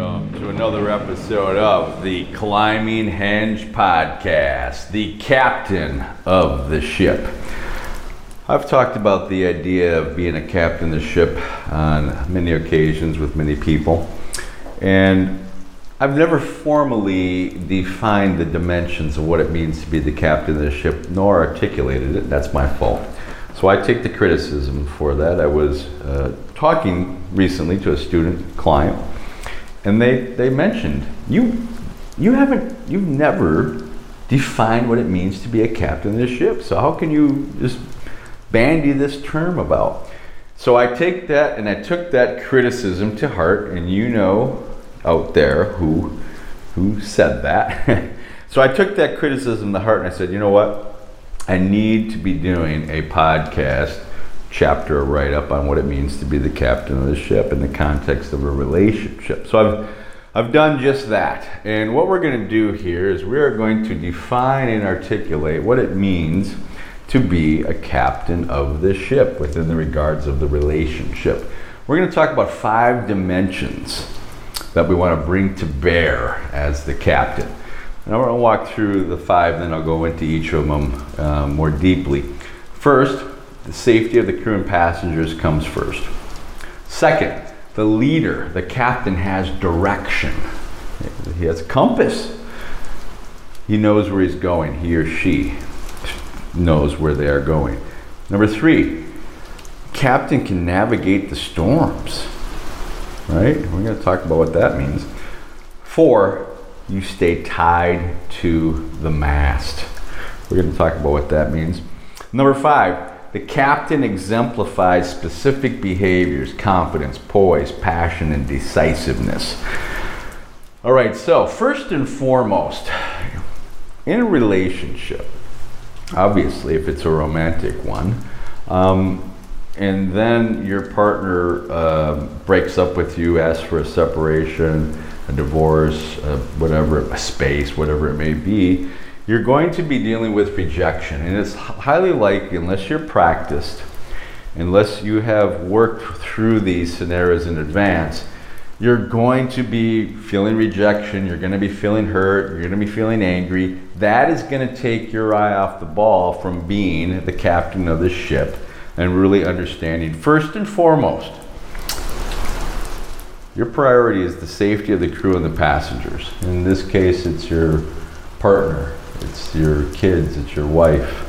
Welcome to another episode of the Climbing Henge Podcast, the captain of the ship. I've talked about the idea of being a captain of the ship on many occasions with many people, and I've never formally defined the dimensions of what it means to be the captain of the ship, nor articulated it. That's my fault. So I take the criticism for that. I was uh, talking recently to a student client, and they, they mentioned you you haven't you've never defined what it means to be a captain of the ship. So how can you just bandy this term about? So I take that and I took that criticism to heart, and you know out there who who said that. so I took that criticism to heart and I said, you know what? I need to be doing a podcast chapter write up on what it means to be the captain of the ship in the context of a relationship. So I've I've done just that. And what we're going to do here is we are going to define and articulate what it means to be a captain of the ship within the regards of the relationship. We're going to talk about five dimensions that we want to bring to bear as the captain. And I'm going to walk through the five, then I'll go into each of them uh, more deeply. First, the safety of the crew and passengers comes first. Second, the leader, the captain, has direction. He has compass. He knows where he's going, he or she knows where they are going. Number three, captain can navigate the storms. Right? We're going to talk about what that means. Four, you stay tied to the mast. We're going to talk about what that means. Number five, the captain exemplifies specific behaviors confidence, poise, passion, and decisiveness. All right, so first and foremost, in a relationship, obviously, if it's a romantic one, um, and then your partner uh, breaks up with you, asks for a separation, a divorce, uh, whatever, a space, whatever it may be, you're going to be dealing with rejection. And it's highly likely, unless you're practiced, unless you have worked through these scenarios in advance, you're going to be feeling rejection, you're going to be feeling hurt, you're going to be feeling angry. That is going to take your eye off the ball from being the captain of the ship and really understanding, first and foremost, your priority is the safety of the crew and the passengers. In this case, it's your partner, it's your kids, it's your wife.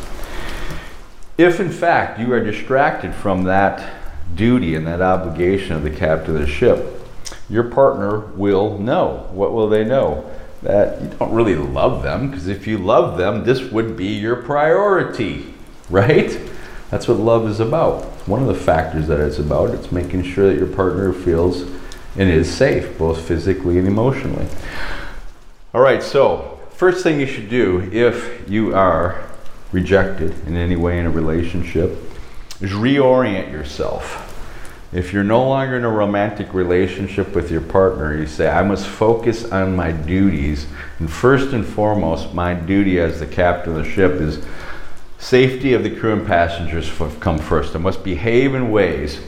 If in fact you are distracted from that duty and that obligation of the captain of the ship, your partner will know. What will they know? That you don't really love them, because if you love them, this would be your priority, right? That's what love is about. One of the factors that it's about, it's making sure that your partner feels and is safe, both physically and emotionally. All right, so first thing you should do if you are rejected in any way in a relationship is reorient yourself. If you're no longer in a romantic relationship with your partner, you say, I must focus on my duties. And first and foremost, my duty as the captain of the ship is safety of the crew and passengers come first. I must behave in ways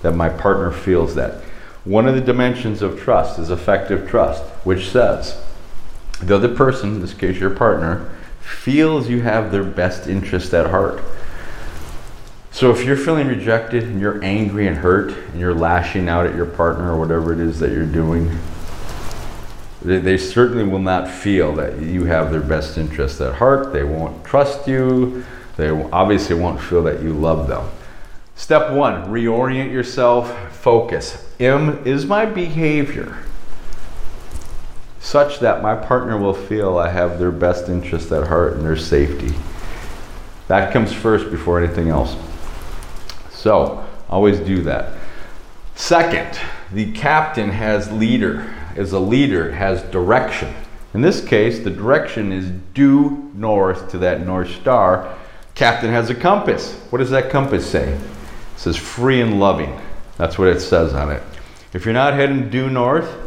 that my partner feels that. One of the dimensions of trust is effective trust, which says the other person, in this case your partner, feels you have their best interest at heart. So if you're feeling rejected and you're angry and hurt and you're lashing out at your partner or whatever it is that you're doing, they, they certainly will not feel that you have their best interest at heart. They won't trust you. They obviously won't feel that you love them. Step one reorient yourself, focus. M is my behavior such that my partner will feel I have their best interest at heart and their safety. That comes first before anything else. So, always do that. Second, the captain has leader, is a leader, has direction. In this case, the direction is due north to that North Star. Captain has a compass. What does that compass say? It says free and loving. That's what it says on it. If you're not heading due north,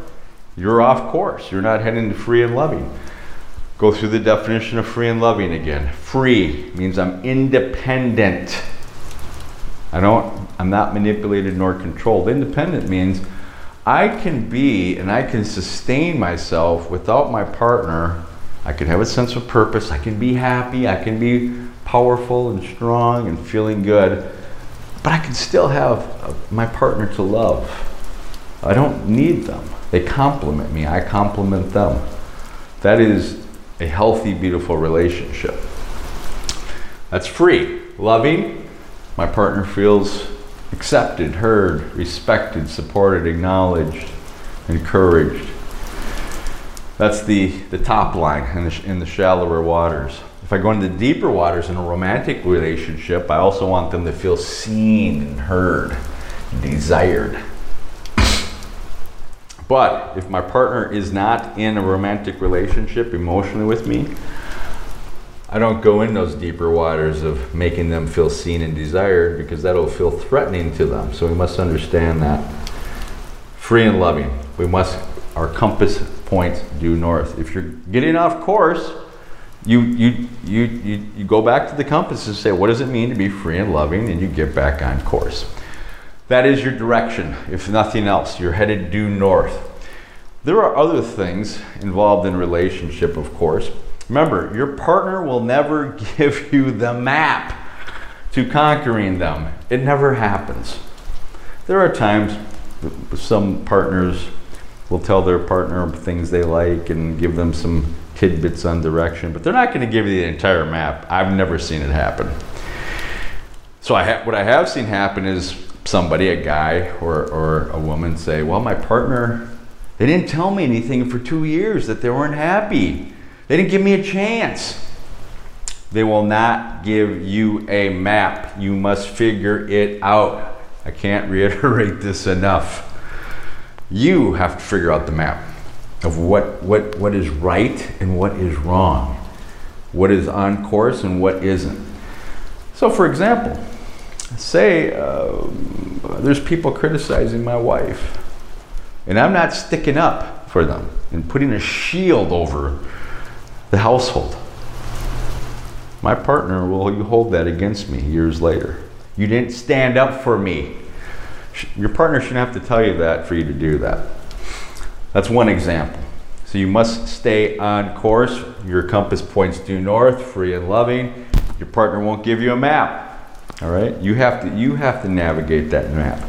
you're off course. You're not heading to free and loving. Go through the definition of free and loving again. Free means I'm independent. I don't I'm not manipulated nor controlled. Independent means I can be and I can sustain myself without my partner. I can have a sense of purpose. I can be happy. I can be powerful and strong and feeling good. But I can still have uh, my partner to love. I don't need them. They complement me. I complement them. That is a healthy, beautiful relationship. That's free. Loving, my partner feels accepted, heard, respected, supported, acknowledged, encouraged. That's the, the top line in the, in the shallower waters. If I go into deeper waters in a romantic relationship, I also want them to feel seen and heard, desired. But if my partner is not in a romantic relationship emotionally with me, I don't go in those deeper waters of making them feel seen and desired because that'll feel threatening to them. So we must understand that. Free and loving. We must, our compass points due north. If you're getting off course, you, you, you, you, you go back to the compass and say, what does it mean to be free and loving? And you get back on course. That is your direction. If nothing else, you're headed due north. There are other things involved in relationship, of course. Remember, your partner will never give you the map to conquering them. It never happens. There are times some partners will tell their partner things they like and give them some tidbits on direction, but they're not going to give you the entire map. I've never seen it happen. So I ha- what I have seen happen is somebody, a guy or, or a woman, say, Well, my partner, they didn't tell me anything for two years that they weren't happy. They didn't give me a chance. They will not give you a map. You must figure it out. I can't reiterate this enough. You have to figure out the map of what, what, what is right and what is wrong, what is on course and what isn't. So, for example, say uh, there's people criticizing my wife, and I'm not sticking up for them and putting a shield over the household. My partner will you hold that against me years later. You didn't stand up for me. Your partner shouldn't have to tell you that for you to do that. That's one example. So you must stay on course. Your compass points due north, free and loving. Your partner won't give you a map. All right? You have to you have to navigate that map.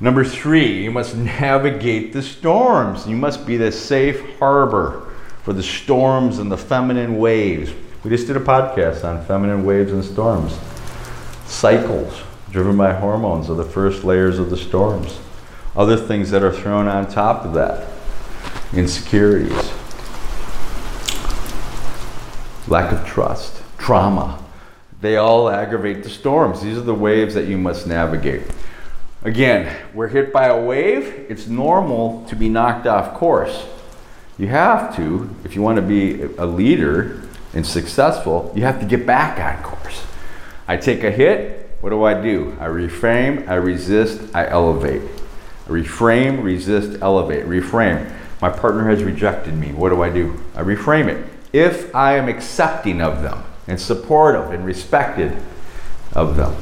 Number 3, you must navigate the storms. You must be the safe harbor for the storms and the feminine waves. We just did a podcast on feminine waves and storms. Cycles driven by hormones are the first layers of the storms. Other things that are thrown on top of that insecurities, lack of trust, trauma. They all aggravate the storms. These are the waves that you must navigate. Again, we're hit by a wave, it's normal to be knocked off course. You have to, if you want to be a leader and successful, you have to get back on course. I take a hit, what do I do? I reframe, I resist, I elevate. Reframe, resist, elevate. Reframe. My partner has rejected me. What do I do? I reframe it. If I am accepting of them and supportive and respected of them,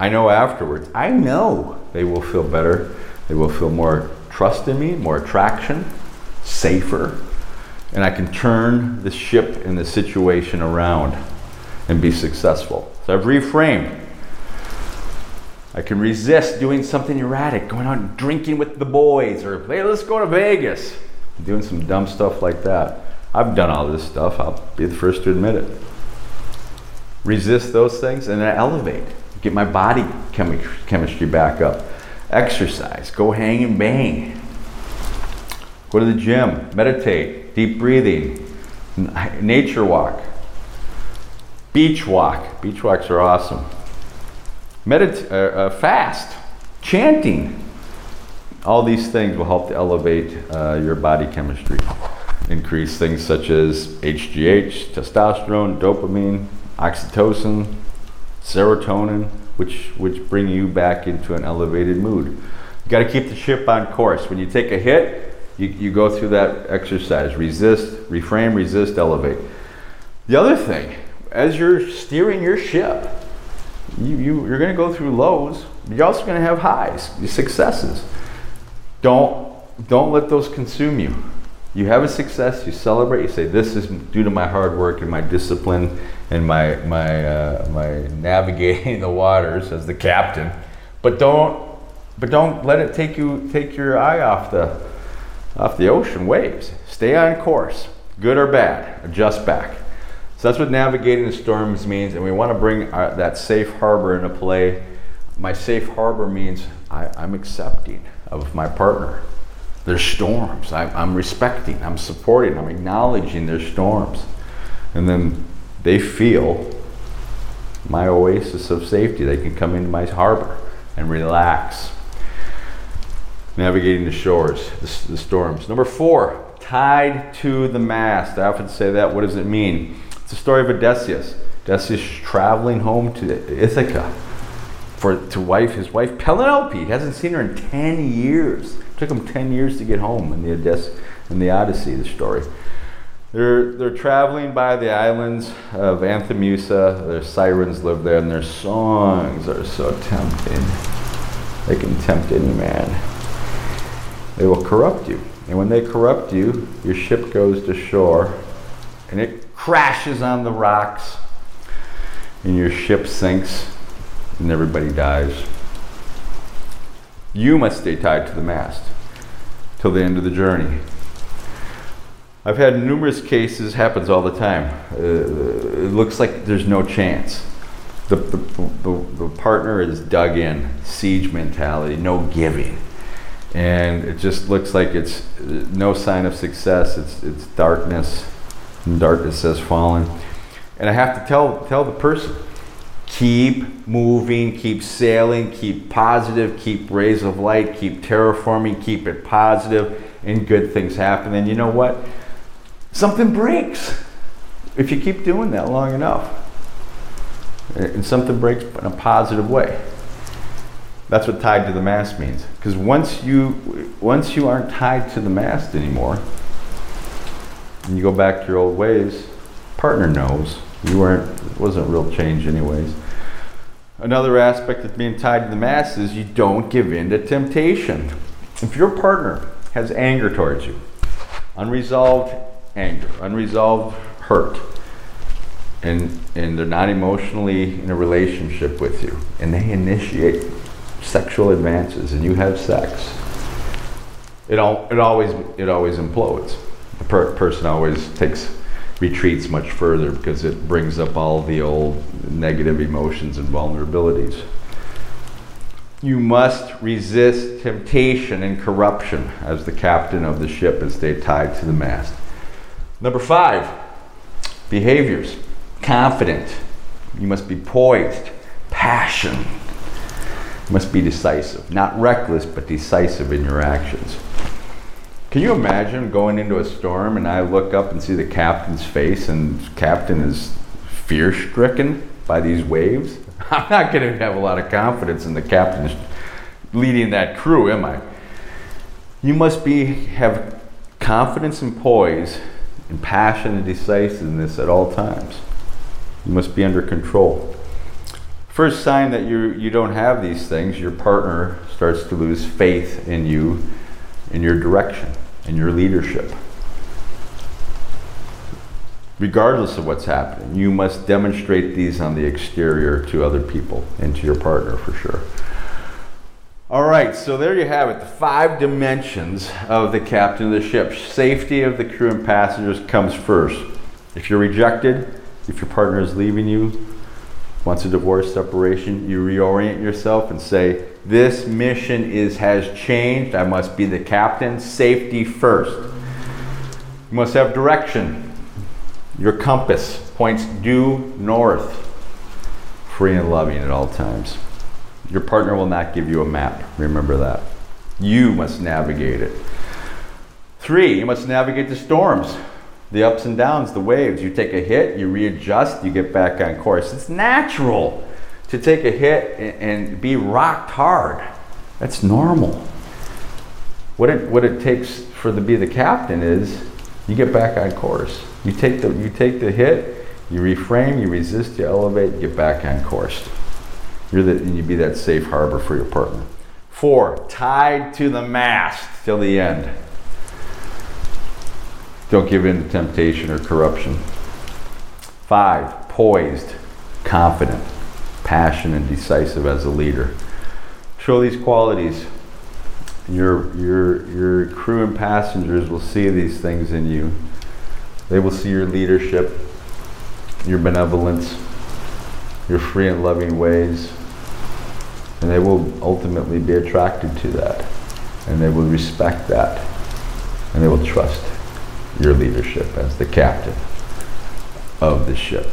I know afterwards, I know they will feel better. They will feel more trust in me, more attraction, safer, and I can turn the ship and the situation around and be successful. So I've reframed. I can resist doing something erratic, going out drinking with the boys, or hey, let's go to Vegas, doing some dumb stuff like that. I've done all this stuff, I'll be the first to admit it. Resist those things and then elevate, get my body chemi- chemistry back up. Exercise, go hang and bang. Go to the gym, meditate, deep breathing, nature walk, beach walk. Beach walks are awesome. Medit- uh, uh, fast, chanting. All these things will help to elevate uh, your body chemistry. Increase things such as HGH, testosterone, dopamine, oxytocin, serotonin, which, which bring you back into an elevated mood. You got to keep the ship on course. When you take a hit, you, you go through that exercise resist, reframe, resist, elevate. The other thing, as you're steering your ship, you, you, you're going to go through lows, you're also going to have highs, successes. Don't, don't let those consume you. You have a success, you celebrate, you say, This is due to my hard work and my discipline and my, my, uh, my navigating the waters as the captain. But don't, but don't let it take, you, take your eye off the, off the ocean waves. Stay on course, good or bad, adjust back. So that's what navigating the storms means, and we want to bring our, that safe harbor into play. My safe harbor means I, I'm accepting of my partner. There's storms. I, I'm respecting, I'm supporting, I'm acknowledging their storms. And then they feel my oasis of safety. They can come into my harbor and relax. Navigating the shores, the, the storms. Number four, tied to the mast. I often say that. What does it mean? It's the story of Odysseus. Odysseus traveling home to Ithaca for to wife his wife Penelope. He hasn't seen her in ten years. Took them ten years to get home in the Odysseus, in the Odyssey, the story. They're, they're traveling by the islands of Anthemusa. Their sirens live there, and their songs are so tempting. They can tempt any man. They will corrupt you. And when they corrupt you, your ship goes to shore and it crashes on the rocks, and your ship sinks, and everybody dies. You must stay tied to the mast till the end of the journey. I've had numerous cases, happens all the time. Uh, it looks like there's no chance. The, the, the, the partner is dug in, siege mentality, no giving. And it just looks like it's no sign of success. It's, it's darkness and darkness has fallen. And I have to tell, tell the person keep moving, keep sailing, keep positive, keep rays of light, keep terraforming, keep it positive, and good things happen. And you know what? Something breaks if you keep doing that long enough. And something breaks in a positive way. That's what tied to the mast means. Because once you once you aren't tied to the mast anymore, and you go back to your old ways, partner knows you weren't, it wasn't real change anyways. Another aspect of being tied to the mass is you don't give in to temptation. If your partner has anger towards you, unresolved anger, unresolved hurt, and, and they're not emotionally in a relationship with you, and they initiate sexual advances and you have sex, it, all, it, always, it always implodes the per- person always takes retreats much further because it brings up all the old negative emotions and vulnerabilities. You must resist temptation and corruption as the captain of the ship and stay tied to the mast. Number five, behaviors. Confident. You must be poised. Passion. You must be decisive. Not reckless, but decisive in your actions. Can you imagine going into a storm and I look up and see the captain's face and captain is fear stricken by these waves? I'm not going to have a lot of confidence in the captain leading that crew, am I? You must be have confidence and poise and passion and decisiveness at all times. You must be under control. First sign that you you don't have these things, your partner starts to lose faith in you in your direction, in your leadership. Regardless of what's happening, you must demonstrate these on the exterior to other people and to your partner for sure. All right, so there you have it the five dimensions of the captain of the ship. Safety of the crew and passengers comes first. If you're rejected, if your partner is leaving you, wants a divorce separation, you reorient yourself and say, This mission is has changed. I must be the captain. Safety first. You must have direction. Your compass points due north, free and loving at all times. Your partner will not give you a map. Remember that. You must navigate it. Three, you must navigate the storms, the ups and downs, the waves. You take a hit, you readjust, you get back on course. It's natural to take a hit and be rocked hard. That's normal. What it, what it takes for to be the captain is you get back on course. You take the, you take the hit, you reframe, you resist, you elevate, you get back on course. You're the, and you be that safe harbor for your partner. Four, tied to the mast till the end. Don't give in to temptation or corruption. Five, poised, confident, passionate, and decisive as a leader. Show these qualities. Your, your, your crew and passengers will see these things in you. They will see your leadership, your benevolence, your free and loving ways, and they will ultimately be attracted to that. And they will respect that. And they will trust your leadership as the captain of the ship.